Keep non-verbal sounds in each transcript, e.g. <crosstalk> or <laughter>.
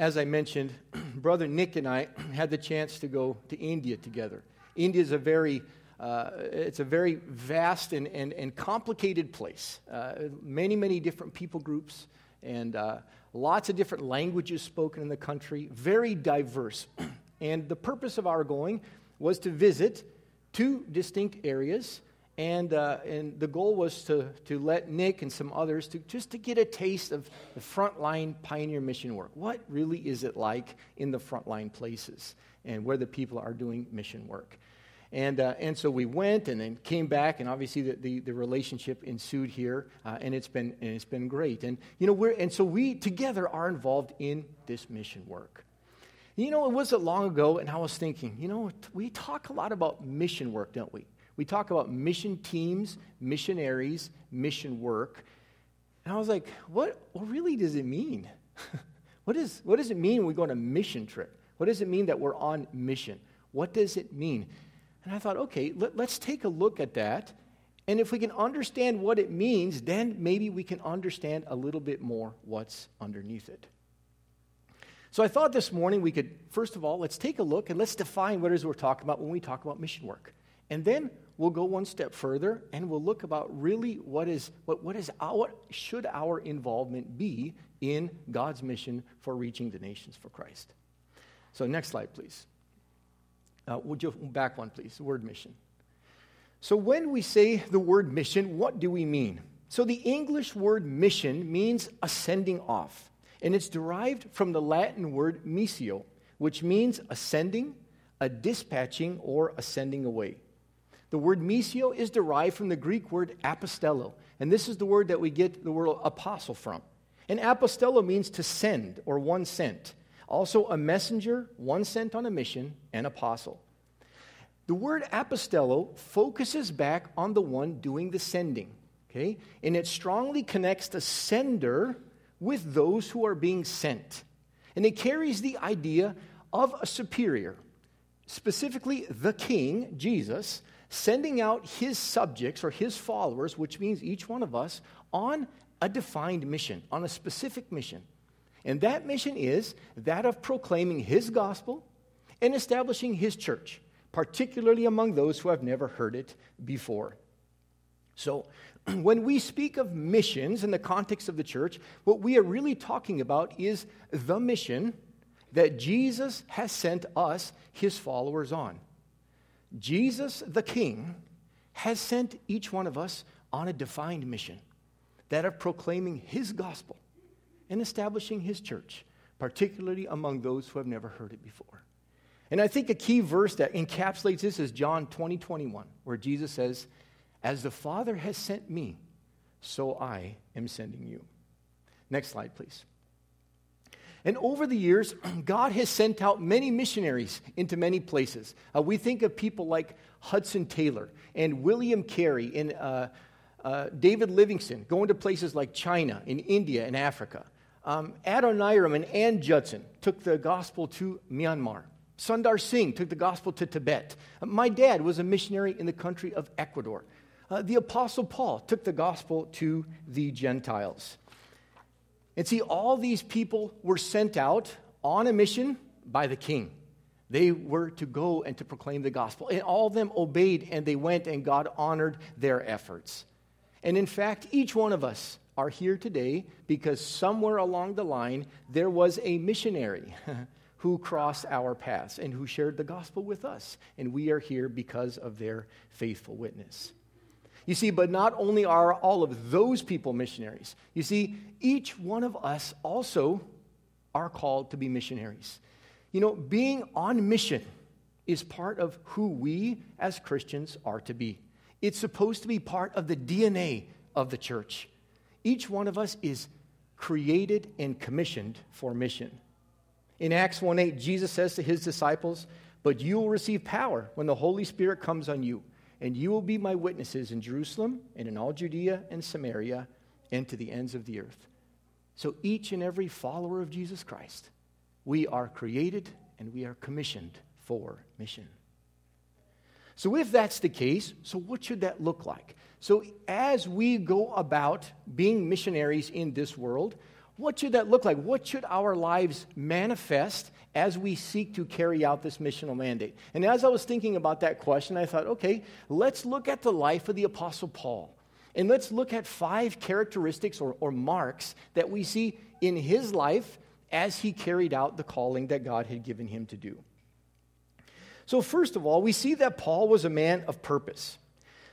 as I mentioned, <clears throat> Brother Nick and I <clears throat> had the chance to go to India together. India is a very uh, it's a very vast and, and, and complicated place. Uh, many, many different people groups and uh, lots of different languages spoken in the country, very diverse. <clears throat> and the purpose of our going was to visit two distinct areas. And, uh, and the goal was to, to let Nick and some others to just to get a taste of the frontline pioneer mission work. What really is it like in the frontline places and where the people are doing mission work? And, uh, and so we went and then came back, and obviously the, the, the relationship ensued here, uh, and, it's been, and it's been great. And, you know, we're, and so we together are involved in this mission work. You know, it wasn't long ago, and I was thinking, you know, we talk a lot about mission work, don't we? We talk about mission teams, missionaries, mission work. And I was like, what, what really does it mean? <laughs> what, is, what does it mean when we go on a mission trip? What does it mean that we're on mission? What does it mean? And I thought, okay, let, us take a look at that. And if we can understand what it means, then maybe we can understand a little bit more what's underneath it. So I thought this morning we could, first of all, let's take a look and let's define what it is we're talking about when we talk about mission work. And then we'll go one step further and we'll look about really what is what, what is our, what should our involvement be in God's mission for reaching the nations for Christ. So next slide, please. Uh, would you back one, please? Word mission. So, when we say the word mission, what do we mean? So, the English word mission means ascending off, and it's derived from the Latin word missio, which means ascending, a dispatching, or ascending away. The word missio is derived from the Greek word apostello, and this is the word that we get the word apostle from. And apostello means to send or one sent. Also, a messenger, one sent on a mission, an apostle. The word apostello focuses back on the one doing the sending, okay? And it strongly connects the sender with those who are being sent. And it carries the idea of a superior, specifically the king, Jesus, sending out his subjects or his followers, which means each one of us, on a defined mission, on a specific mission. And that mission is that of proclaiming his gospel and establishing his church, particularly among those who have never heard it before. So, <clears throat> when we speak of missions in the context of the church, what we are really talking about is the mission that Jesus has sent us, his followers, on. Jesus, the King, has sent each one of us on a defined mission that of proclaiming his gospel and establishing his church, particularly among those who have never heard it before. And I think a key verse that encapsulates this is John 20, 21, where Jesus says, As the Father has sent me, so I am sending you. Next slide, please. And over the years, <clears throat> God has sent out many missionaries into many places. Uh, we think of people like Hudson Taylor and William Carey and uh, uh, David Livingstone going to places like China, in India, and Africa. Um, Adoniram and Ann Judson took the gospel to Myanmar. Sundar Singh took the gospel to Tibet. Uh, my dad was a missionary in the country of Ecuador. Uh, the Apostle Paul took the gospel to the Gentiles. And see, all these people were sent out on a mission by the king. They were to go and to proclaim the gospel. And all of them obeyed and they went, and God honored their efforts. And in fact, each one of us are here today because somewhere along the line there was a missionary <laughs> who crossed our paths and who shared the gospel with us. And we are here because of their faithful witness. You see, but not only are all of those people missionaries, you see, each one of us also are called to be missionaries. You know, being on mission is part of who we as Christians are to be. It's supposed to be part of the DNA of the church. Each one of us is created and commissioned for mission. In Acts 1 8, Jesus says to his disciples, But you will receive power when the Holy Spirit comes on you, and you will be my witnesses in Jerusalem and in all Judea and Samaria and to the ends of the earth. So each and every follower of Jesus Christ, we are created and we are commissioned for mission. So, if that's the case, so what should that look like? So, as we go about being missionaries in this world, what should that look like? What should our lives manifest as we seek to carry out this missional mandate? And as I was thinking about that question, I thought, okay, let's look at the life of the Apostle Paul. And let's look at five characteristics or, or marks that we see in his life as he carried out the calling that God had given him to do. So, first of all, we see that Paul was a man of purpose.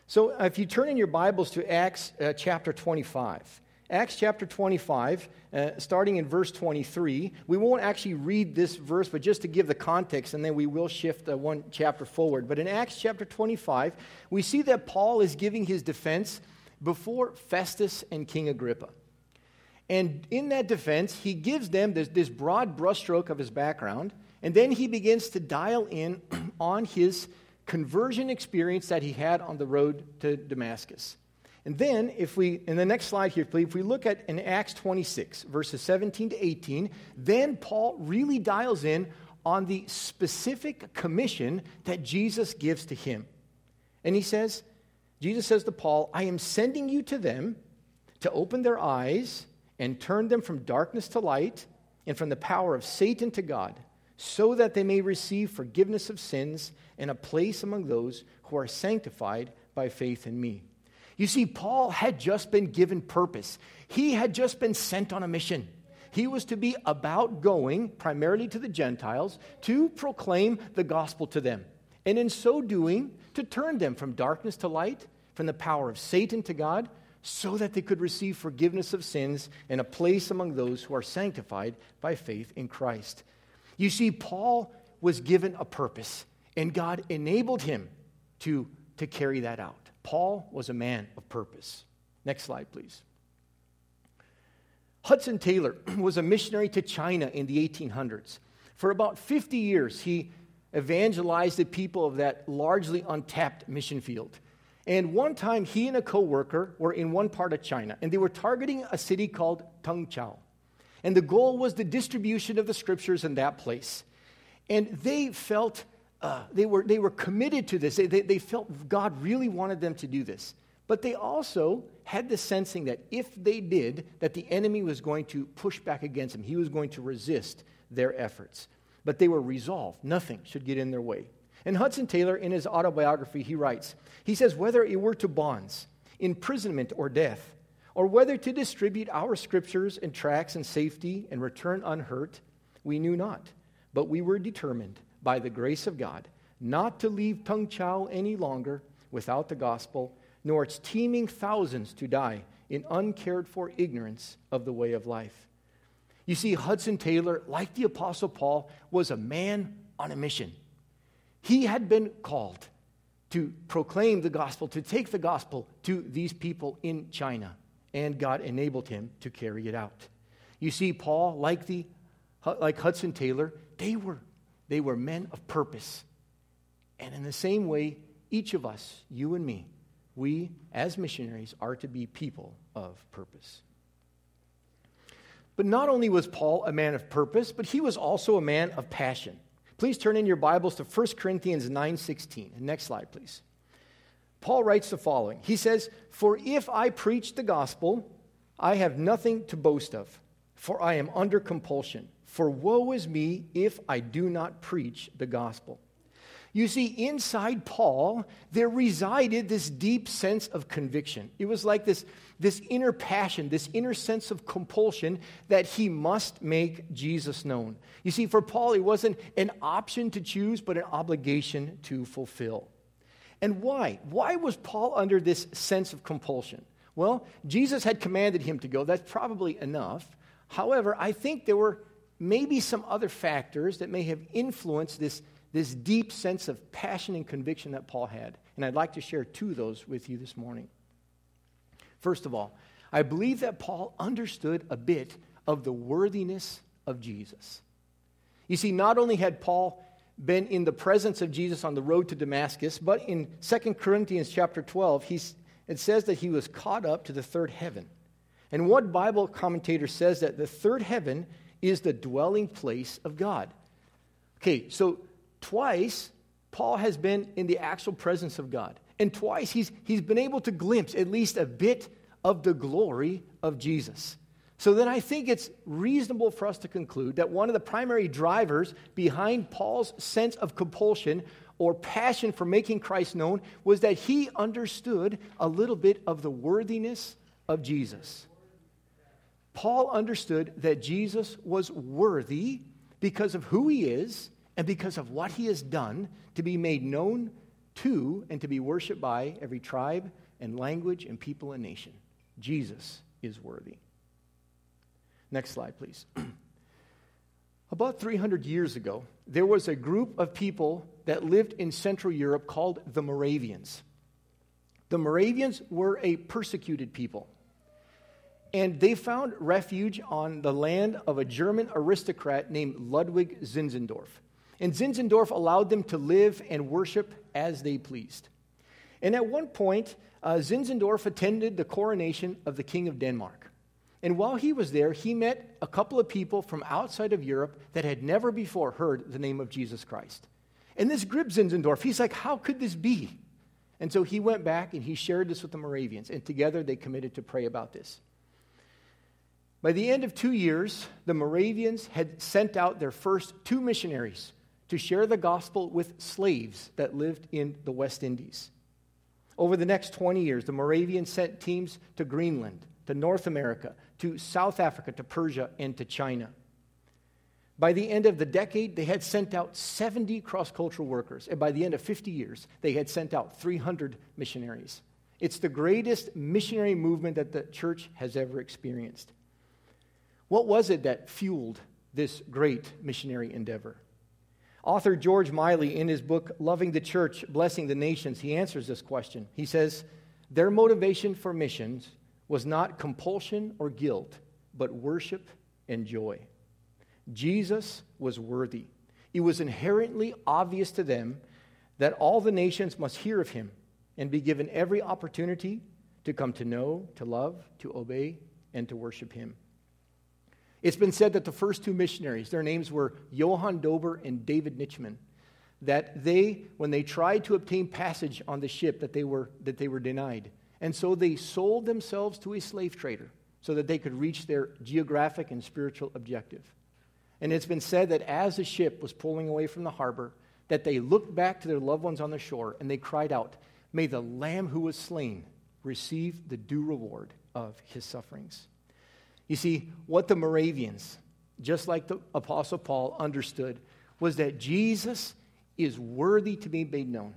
So, if you turn in your Bibles to Acts uh, chapter 25, Acts chapter 25, uh, starting in verse 23. We won't actually read this verse, but just to give the context, and then we will shift uh, one chapter forward. But in Acts chapter 25, we see that Paul is giving his defense before Festus and King Agrippa. And in that defense, he gives them this, this broad brushstroke of his background, and then he begins to dial in <clears throat> on his conversion experience that he had on the road to Damascus. And then, if we, in the next slide here, please, if we look at in Acts 26, verses 17 to 18, then Paul really dials in on the specific commission that Jesus gives to him. And he says, Jesus says to Paul, I am sending you to them to open their eyes and turn them from darkness to light and from the power of Satan to God, so that they may receive forgiveness of sins and a place among those who are sanctified by faith in me. You see, Paul had just been given purpose, he had just been sent on a mission. He was to be about going, primarily to the Gentiles, to proclaim the gospel to them. And in so doing, to turn them from darkness to light, from the power of Satan to God, so that they could receive forgiveness of sins and a place among those who are sanctified by faith in Christ. You see, Paul was given a purpose, and God enabled him to, to carry that out. Paul was a man of purpose. Next slide, please. Hudson Taylor <clears throat> was a missionary to China in the 1800s. For about 50 years, he evangelized the people of that largely untapped mission field. And one time, he and a coworker were in one part of China, and they were targeting a city called Tengzhou. And the goal was the distribution of the scriptures in that place. And they felt uh, they, were, they were committed to this. They, they, they felt God really wanted them to do this. But they also had the sensing that if they did, that the enemy was going to push back against them. He was going to resist their efforts. But they were resolved. Nothing should get in their way. And Hudson Taylor, in his autobiography, he writes, he says, whether it were to bonds, imprisonment, or death, or whether to distribute our scriptures and tracts in safety and return unhurt, we knew not. But we were determined by the grace of God, not to leave Tengzhou any longer without the gospel, nor its teeming thousands to die in uncared for ignorance of the way of life. You see, Hudson Taylor, like the Apostle Paul, was a man on a mission. He had been called to proclaim the gospel, to take the gospel to these people in China, and God enabled him to carry it out. You see, Paul, like, the, like Hudson Taylor, they were they were men of purpose. And in the same way, each of us, you and me, we as missionaries are to be people of purpose. But not only was Paul a man of purpose, but he was also a man of passion. Please turn in your Bibles to 1 Corinthians 9:16. Next slide, please. Paul writes the following. He says, "For if I preach the gospel, I have nothing to boast of, for I am under compulsion." For woe is me if I do not preach the gospel. You see, inside Paul, there resided this deep sense of conviction. It was like this, this inner passion, this inner sense of compulsion that he must make Jesus known. You see, for Paul, it wasn't an option to choose, but an obligation to fulfill. And why? Why was Paul under this sense of compulsion? Well, Jesus had commanded him to go. That's probably enough. However, I think there were maybe some other factors that may have influenced this, this deep sense of passion and conviction that Paul had. And I'd like to share two of those with you this morning. First of all, I believe that Paul understood a bit of the worthiness of Jesus. You see, not only had Paul been in the presence of Jesus on the road to Damascus, but in 2 Corinthians chapter 12, he's, it says that he was caught up to the third heaven. And one Bible commentator says that the third heaven is the dwelling place of God. Okay, so twice Paul has been in the actual presence of God. And twice he's, he's been able to glimpse at least a bit of the glory of Jesus. So then I think it's reasonable for us to conclude that one of the primary drivers behind Paul's sense of compulsion or passion for making Christ known was that he understood a little bit of the worthiness of Jesus. Paul understood that Jesus was worthy because of who he is and because of what he has done to be made known to and to be worshiped by every tribe and language and people and nation. Jesus is worthy. Next slide, please. <clears throat> About 300 years ago, there was a group of people that lived in Central Europe called the Moravians. The Moravians were a persecuted people. And they found refuge on the land of a German aristocrat named Ludwig Zinzendorf. And Zinzendorf allowed them to live and worship as they pleased. And at one point, uh, Zinzendorf attended the coronation of the King of Denmark. And while he was there, he met a couple of people from outside of Europe that had never before heard the name of Jesus Christ. And this gripped Zinzendorf. He's like, How could this be? And so he went back and he shared this with the Moravians, and together they committed to pray about this. By the end of two years, the Moravians had sent out their first two missionaries to share the gospel with slaves that lived in the West Indies. Over the next 20 years, the Moravians sent teams to Greenland, to North America, to South Africa, to Persia, and to China. By the end of the decade, they had sent out 70 cross cultural workers. And by the end of 50 years, they had sent out 300 missionaries. It's the greatest missionary movement that the church has ever experienced. What was it that fueled this great missionary endeavor? Author George Miley, in his book Loving the Church, Blessing the Nations, he answers this question. He says, Their motivation for missions was not compulsion or guilt, but worship and joy. Jesus was worthy. It was inherently obvious to them that all the nations must hear of him and be given every opportunity to come to know, to love, to obey, and to worship him. It's been said that the first two missionaries, their names were Johann Dober and David Nitschmann, that they, when they tried to obtain passage on the ship, that they were, that they were denied. And so they sold themselves to a slave trader so that they could reach their geographic and spiritual objective. And it's been said that as the ship was pulling away from the harbor, that they looked back to their loved ones on the shore and they cried out, May the Lamb who was slain receive the due reward of his sufferings. You see, what the Moravians, just like the Apostle Paul, understood was that Jesus is worthy to be made known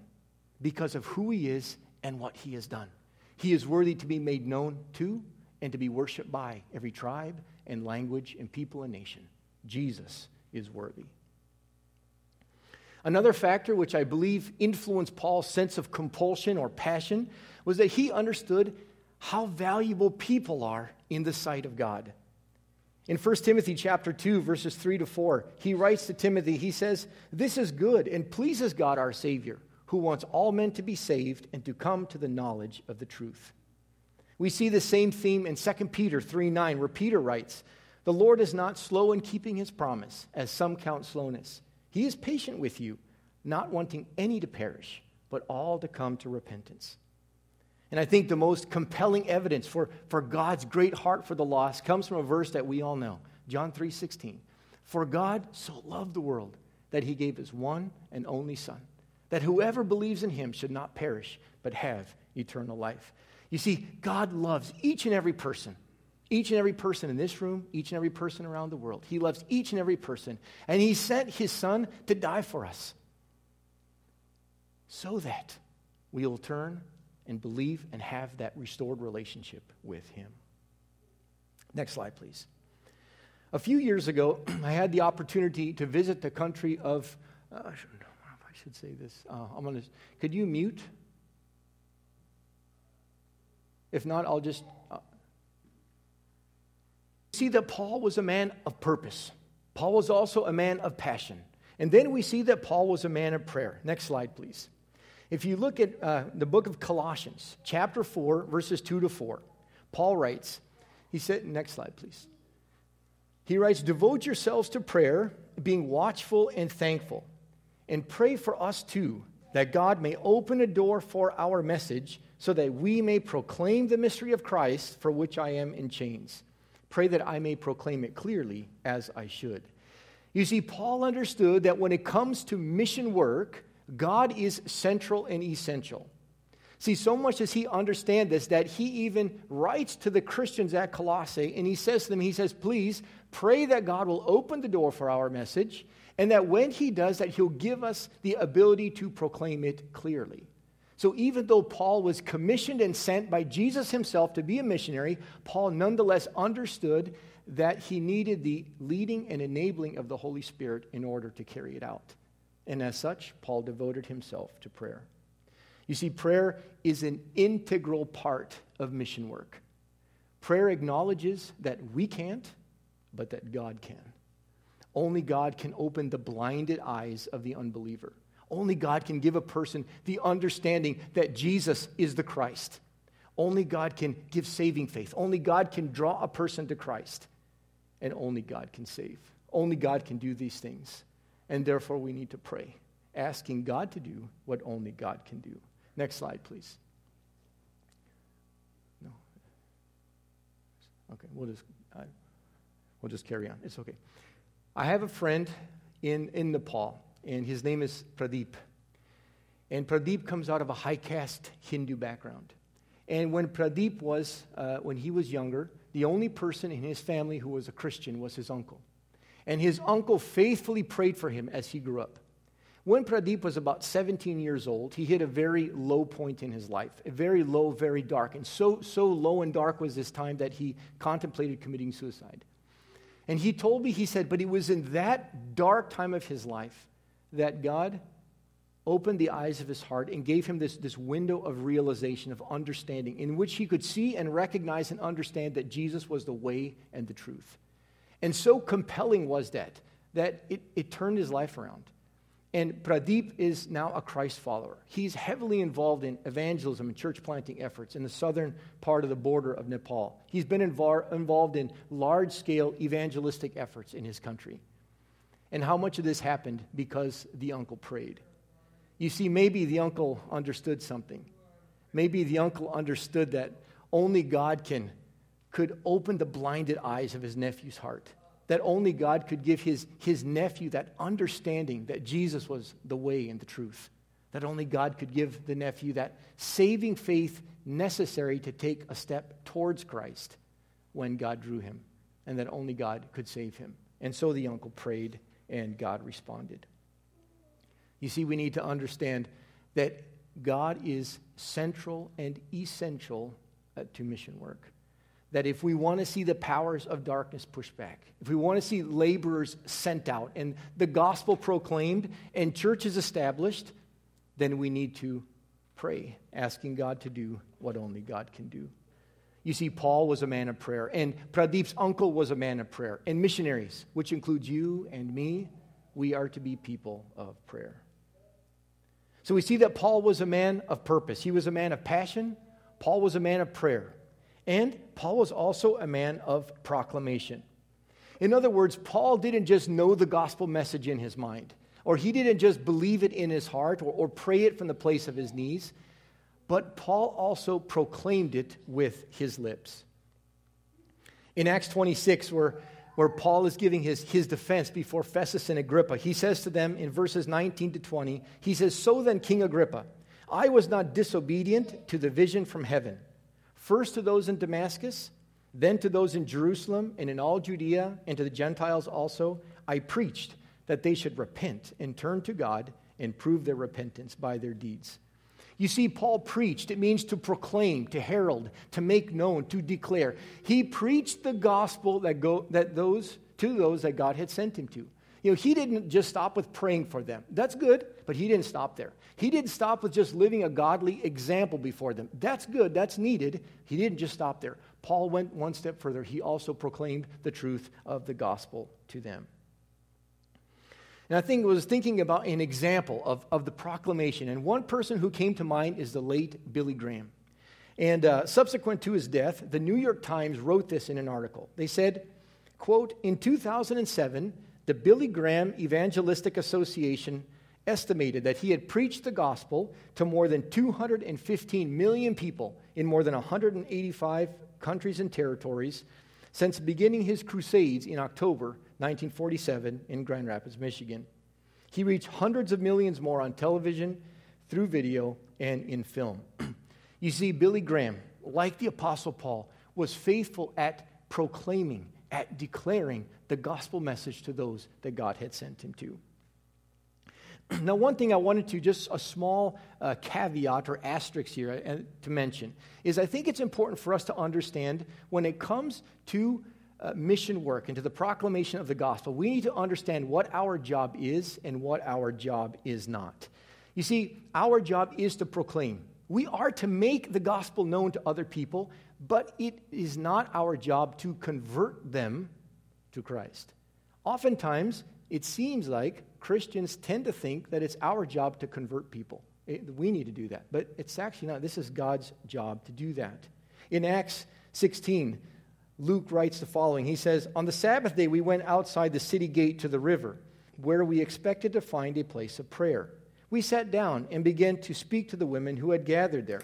because of who he is and what he has done. He is worthy to be made known to and to be worshiped by every tribe and language and people and nation. Jesus is worthy. Another factor which I believe influenced Paul's sense of compulsion or passion was that he understood how valuable people are in the sight of God. In 1 Timothy chapter 2 verses 3 to 4, he writes to Timothy, he says, "This is good and pleases God our Savior, who wants all men to be saved and to come to the knowledge of the truth." We see the same theme in 2 Peter 3 9, where Peter writes, The Lord is not slow in keeping his promise, as some count slowness. He is patient with you, not wanting any to perish, but all to come to repentance. And I think the most compelling evidence for, for God's great heart for the lost comes from a verse that we all know, John 3:16. For God so loved the world that he gave his one and only son, that whoever believes in him should not perish, but have eternal life. You see, God loves each and every person. Each and every person in this room, each and every person around the world. He loves each and every person. And he sent his son to die for us so that we will turn and believe and have that restored relationship with Him. Next slide, please. A few years ago, <clears throat> I had the opportunity to visit the country of, uh, I if I should say this. Uh, I'm gonna, could you mute? If not, I'll just. Uh, see that Paul was a man of purpose. Paul was also a man of passion. And then we see that Paul was a man of prayer. Next slide, please. If you look at uh, the book of Colossians, chapter 4, verses 2 to 4, Paul writes, he said, next slide, please. He writes, Devote yourselves to prayer, being watchful and thankful, and pray for us too, that God may open a door for our message, so that we may proclaim the mystery of Christ, for which I am in chains. Pray that I may proclaim it clearly as I should. You see, Paul understood that when it comes to mission work, God is central and essential. See, so much does he understand this that he even writes to the Christians at Colossae and he says to them, he says, please pray that God will open the door for our message and that when he does that, he'll give us the ability to proclaim it clearly. So even though Paul was commissioned and sent by Jesus himself to be a missionary, Paul nonetheless understood that he needed the leading and enabling of the Holy Spirit in order to carry it out. And as such, Paul devoted himself to prayer. You see, prayer is an integral part of mission work. Prayer acknowledges that we can't, but that God can. Only God can open the blinded eyes of the unbeliever. Only God can give a person the understanding that Jesus is the Christ. Only God can give saving faith. Only God can draw a person to Christ. And only God can save. Only God can do these things. And therefore, we need to pray, asking God to do what only God can do. Next slide, please. No. Okay, we'll just, I, we'll just carry on. It's okay. I have a friend in, in Nepal, and his name is Pradeep. And Pradeep comes out of a high caste Hindu background. And when Pradeep was, uh, when he was younger, the only person in his family who was a Christian was his uncle. And his uncle faithfully prayed for him as he grew up. When Pradeep was about 17 years old, he hit a very low point in his life, a very low, very dark. And so, so low and dark was this time that he contemplated committing suicide. And he told me, he said, but it was in that dark time of his life that God opened the eyes of his heart and gave him this, this window of realization, of understanding, in which he could see and recognize and understand that Jesus was the way and the truth. And so compelling was that, that it, it turned his life around. And Pradeep is now a Christ follower. He's heavily involved in evangelism and church planting efforts in the southern part of the border of Nepal. He's been involved in large scale evangelistic efforts in his country. And how much of this happened because the uncle prayed? You see, maybe the uncle understood something. Maybe the uncle understood that only God can, could open the blinded eyes of his nephew's heart that only God could give his, his nephew that understanding that Jesus was the way and the truth. That only God could give the nephew that saving faith necessary to take a step towards Christ when God drew him, and that only God could save him. And so the uncle prayed, and God responded. You see, we need to understand that God is central and essential uh, to mission work that if we want to see the powers of darkness pushed back, if we want to see laborers sent out and the gospel proclaimed and churches established, then we need to pray, asking God to do what only God can do. You see, Paul was a man of prayer, and Pradeep's uncle was a man of prayer, and missionaries, which includes you and me, we are to be people of prayer. So we see that Paul was a man of purpose, he was a man of passion, Paul was a man of prayer. And Paul was also a man of proclamation. In other words, Paul didn't just know the gospel message in his mind, or he didn't just believe it in his heart or, or pray it from the place of his knees, but Paul also proclaimed it with his lips. In Acts 26, where, where Paul is giving his, his defense before Festus and Agrippa, he says to them in verses 19 to 20, he says, So then, King Agrippa, I was not disobedient to the vision from heaven first to those in Damascus, then to those in Jerusalem and in all Judea, and to the Gentiles also, I preached that they should repent and turn to God and prove their repentance by their deeds. You see, Paul preached. It means to proclaim, to herald, to make known, to declare. He preached the gospel that, go, that those, to those that God had sent him to. You know, he didn't just stop with praying for them. That's good, but he didn't stop there. He didn't stop with just living a godly example before them. That's good, that's needed. He didn't just stop there. Paul went one step further. He also proclaimed the truth of the gospel to them. And I think was thinking about an example of, of the proclamation. And one person who came to mind is the late Billy Graham. And uh, subsequent to his death, the New York Times wrote this in an article. They said, quote, in 2007, the Billy Graham Evangelistic Association estimated that he had preached the gospel to more than 215 million people in more than 185 countries and territories since beginning his crusades in October 1947 in Grand Rapids, Michigan. He reached hundreds of millions more on television, through video, and in film. <clears throat> you see, Billy Graham, like the Apostle Paul, was faithful at proclaiming, at declaring the gospel message to those that God had sent him to. <clears throat> Now, one thing I wanted to, just a small uh, caveat or asterisk here uh, to mention, is I think it's important for us to understand when it comes to uh, mission work and to the proclamation of the gospel, we need to understand what our job is and what our job is not. You see, our job is to proclaim. We are to make the gospel known to other people, but it is not our job to convert them to Christ. Oftentimes, it seems like Christians tend to think that it's our job to convert people. It, we need to do that. But it's actually not. This is God's job to do that. In Acts 16, Luke writes the following He says, On the Sabbath day, we went outside the city gate to the river, where we expected to find a place of prayer. We sat down and began to speak to the women who had gathered there.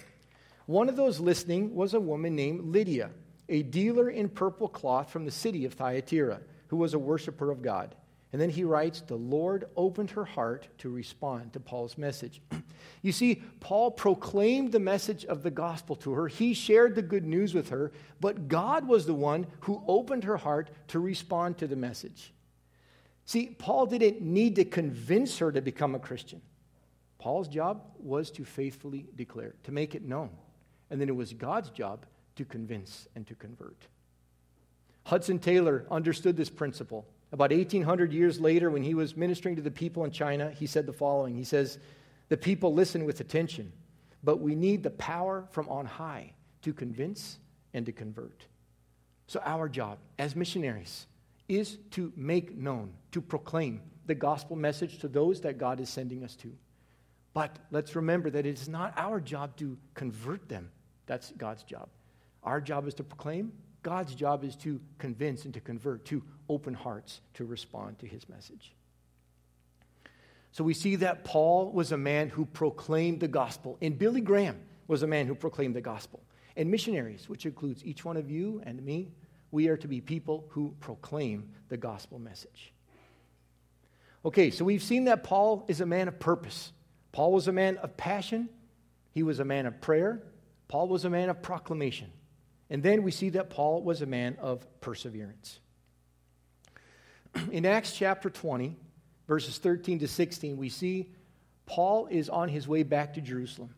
One of those listening was a woman named Lydia, a dealer in purple cloth from the city of Thyatira, who was a worshiper of God. And then he writes, The Lord opened her heart to respond to Paul's message. <clears throat> you see, Paul proclaimed the message of the gospel to her. He shared the good news with her, but God was the one who opened her heart to respond to the message. See, Paul didn't need to convince her to become a Christian. Paul's job was to faithfully declare, to make it known. And then it was God's job to convince and to convert. Hudson Taylor understood this principle. About 1800 years later, when he was ministering to the people in China, he said the following He says, The people listen with attention, but we need the power from on high to convince and to convert. So, our job as missionaries is to make known, to proclaim the gospel message to those that God is sending us to. But let's remember that it is not our job to convert them. That's God's job. Our job is to proclaim, God's job is to convince and to convert, to open hearts to respond to his message. So we see that Paul was a man who proclaimed the gospel, and Billy Graham was a man who proclaimed the gospel. And missionaries, which includes each one of you and me, we are to be people who proclaim the gospel message. Okay, so we've seen that Paul is a man of purpose. Paul was a man of passion. He was a man of prayer. Paul was a man of proclamation. And then we see that Paul was a man of perseverance. <clears throat> In Acts chapter 20, verses 13 to 16, we see Paul is on his way back to Jerusalem.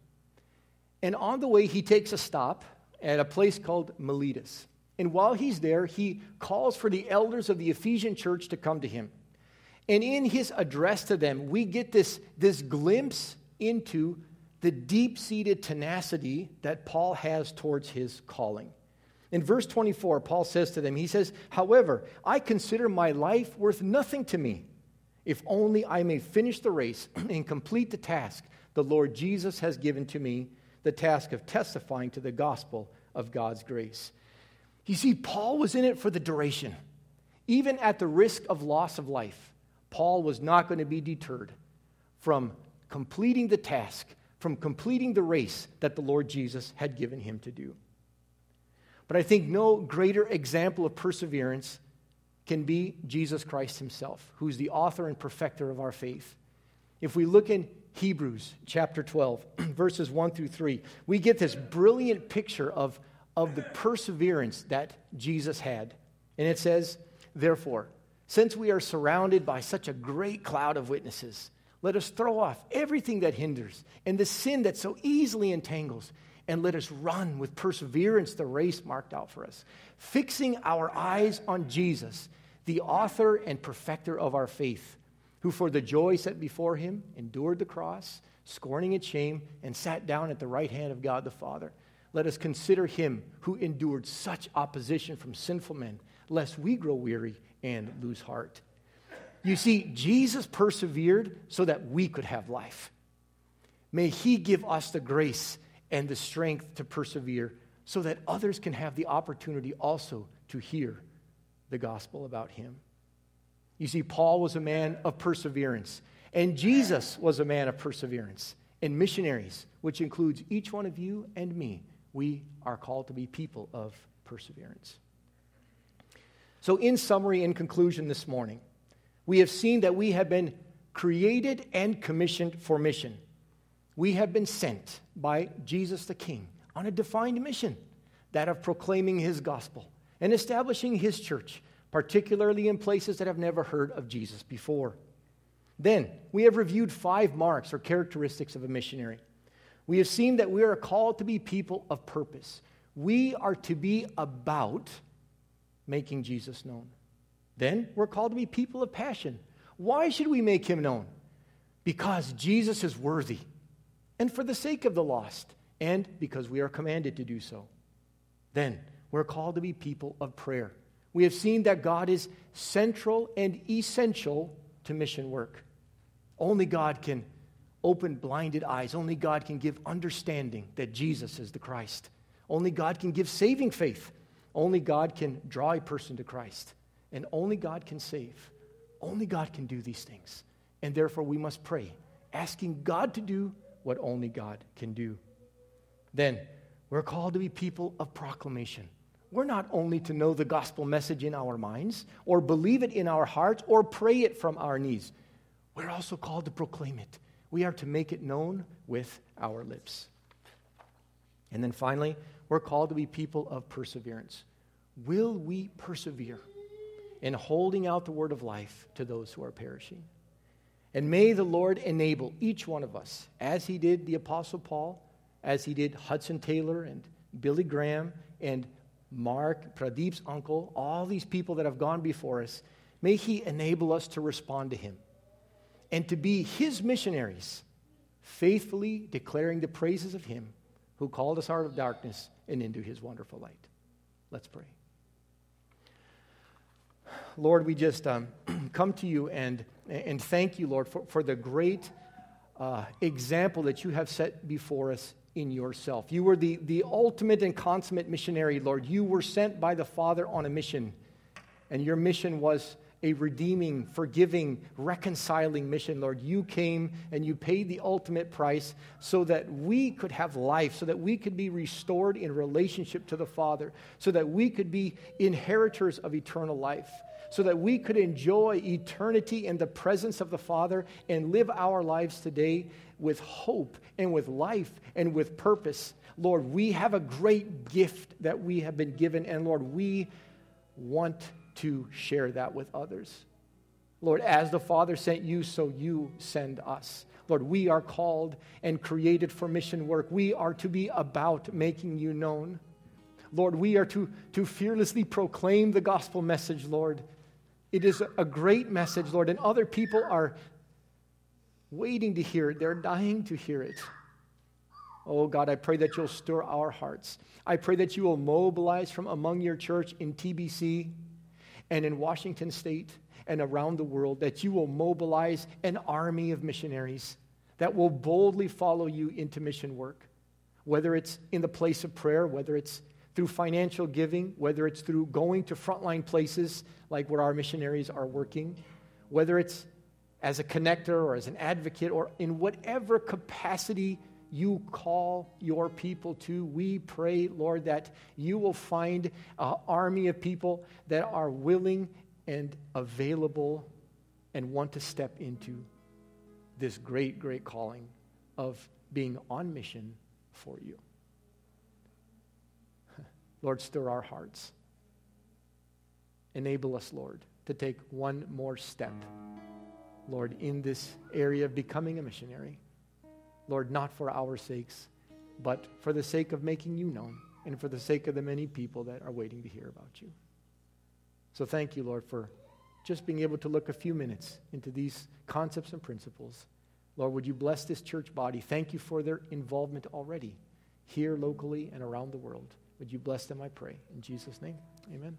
And on the way, he takes a stop at a place called Miletus. And while he's there, he calls for the elders of the Ephesian church to come to him. And in his address to them, we get this, this glimpse into the deep seated tenacity that Paul has towards his calling. In verse 24, Paul says to them, He says, However, I consider my life worth nothing to me, if only I may finish the race <clears throat> and complete the task the Lord Jesus has given to me, the task of testifying to the gospel of God's grace. You see, Paul was in it for the duration. Even at the risk of loss of life, Paul was not going to be deterred from completing the task, from completing the race that the Lord Jesus had given him to do. But I think no greater example of perseverance can be Jesus Christ himself, who's the author and perfecter of our faith. If we look in Hebrews chapter 12, <clears throat> verses 1 through 3, we get this brilliant picture of, of the perseverance that Jesus had. And it says, Therefore, since we are surrounded by such a great cloud of witnesses, let us throw off everything that hinders and the sin that so easily entangles and let us run with perseverance the race marked out for us, fixing our eyes on Jesus, the author and perfecter of our faith, who for the joy set before him endured the cross, scorning its shame, and sat down at the right hand of God the Father. Let us consider him who endured such opposition from sinful men, lest we grow weary and lose heart. You see, Jesus persevered so that we could have life. May he give us the grace and the strength to persevere so that others can have the opportunity also to hear the gospel about him. You see, Paul was a man of perseverance, and Jesus was a man of perseverance. And missionaries, which includes each one of you and me, we are called to be people of perseverance. So, in summary, in conclusion this morning, we have seen that we have been created and commissioned for mission. We have been sent by Jesus the King on a defined mission that of proclaiming his gospel and establishing his church, particularly in places that have never heard of Jesus before. Then, we have reviewed five marks or characteristics of a missionary. We have seen that we are called to be people of purpose. We are to be about making Jesus known. Then, we're called to be people of passion. Why should we make him known? Because Jesus is worthy, and for the sake of the lost, and because we are commanded to do so. Then, we're called to be people of prayer. We have seen that God is central and essential to mission work. Only God can open blinded eyes. Only God can give understanding that Jesus is the Christ. Only God can give saving faith. Only God can draw a person to Christ. And only God can save. Only God can do these things. And therefore, we must pray, asking God to do what only God can do. Then, we're called to be people of proclamation. We're not only to know the gospel message in our minds, or believe it in our hearts, or pray it from our knees. We're also called to proclaim it. We are to make it known with our lips. And then finally, we're called to be people of perseverance. Will we persevere in holding out the word of life to those who are perishing? And may the Lord enable each one of us, as he did the Apostle Paul, as he did Hudson Taylor and Billy Graham and Mark, Pradeep's uncle, all these people that have gone before us, may he enable us to respond to him and to be his missionaries, faithfully declaring the praises of him who called us out of darkness and into his wonderful light. Let's pray. Lord, we just um, <clears throat> come to you and, and thank you, Lord, for, for the great uh, example that you have set before us in yourself. You were the, the ultimate and consummate missionary, Lord. You were sent by the Father on a mission, and your mission was a redeeming, forgiving, reconciling mission, Lord. You came and you paid the ultimate price so that we could have life, so that we could be restored in relationship to the Father, so that we could be inheritors of eternal life, so that we could enjoy eternity in the presence of the Father and live our lives today with hope and with life and with purpose. Lord, we have a great gift that we have been given, and Lord, we want to share that with others. Lord, as the Father sent you, so you send us. Lord, we are called and created for mission work. We are to be about making you known. Lord, we are to, to fearlessly proclaim the gospel message, Lord. It is a great message, Lord, and other people are waiting to hear it. They're dying to hear it. Oh God, I pray that you'll stir our hearts. I pray that you will mobilize from among your church in TBC and in Washington state and around the world, that you will mobilize an army of missionaries that will boldly follow you into mission work, whether it's in the place of prayer, whether it's through financial giving, whether it's through going to frontline places like where our missionaries are working, whether it's as a connector or as an advocate or in whatever capacity you call your people to. We pray, Lord, that you will find an army of people that are willing and available and want to step into this great, great calling of being on mission for you. Lord, stir our hearts. Enable us, Lord, to take one more step, Lord, in this area of becoming a missionary. Lord, not for our sakes, but for the sake of making you known and for the sake of the many people that are waiting to hear about you. So thank you, Lord, for just being able to look a few minutes into these concepts and principles. Lord, would you bless this church body? Thank you for their involvement already here locally and around the world. Would you bless them, I pray. In Jesus' name, amen.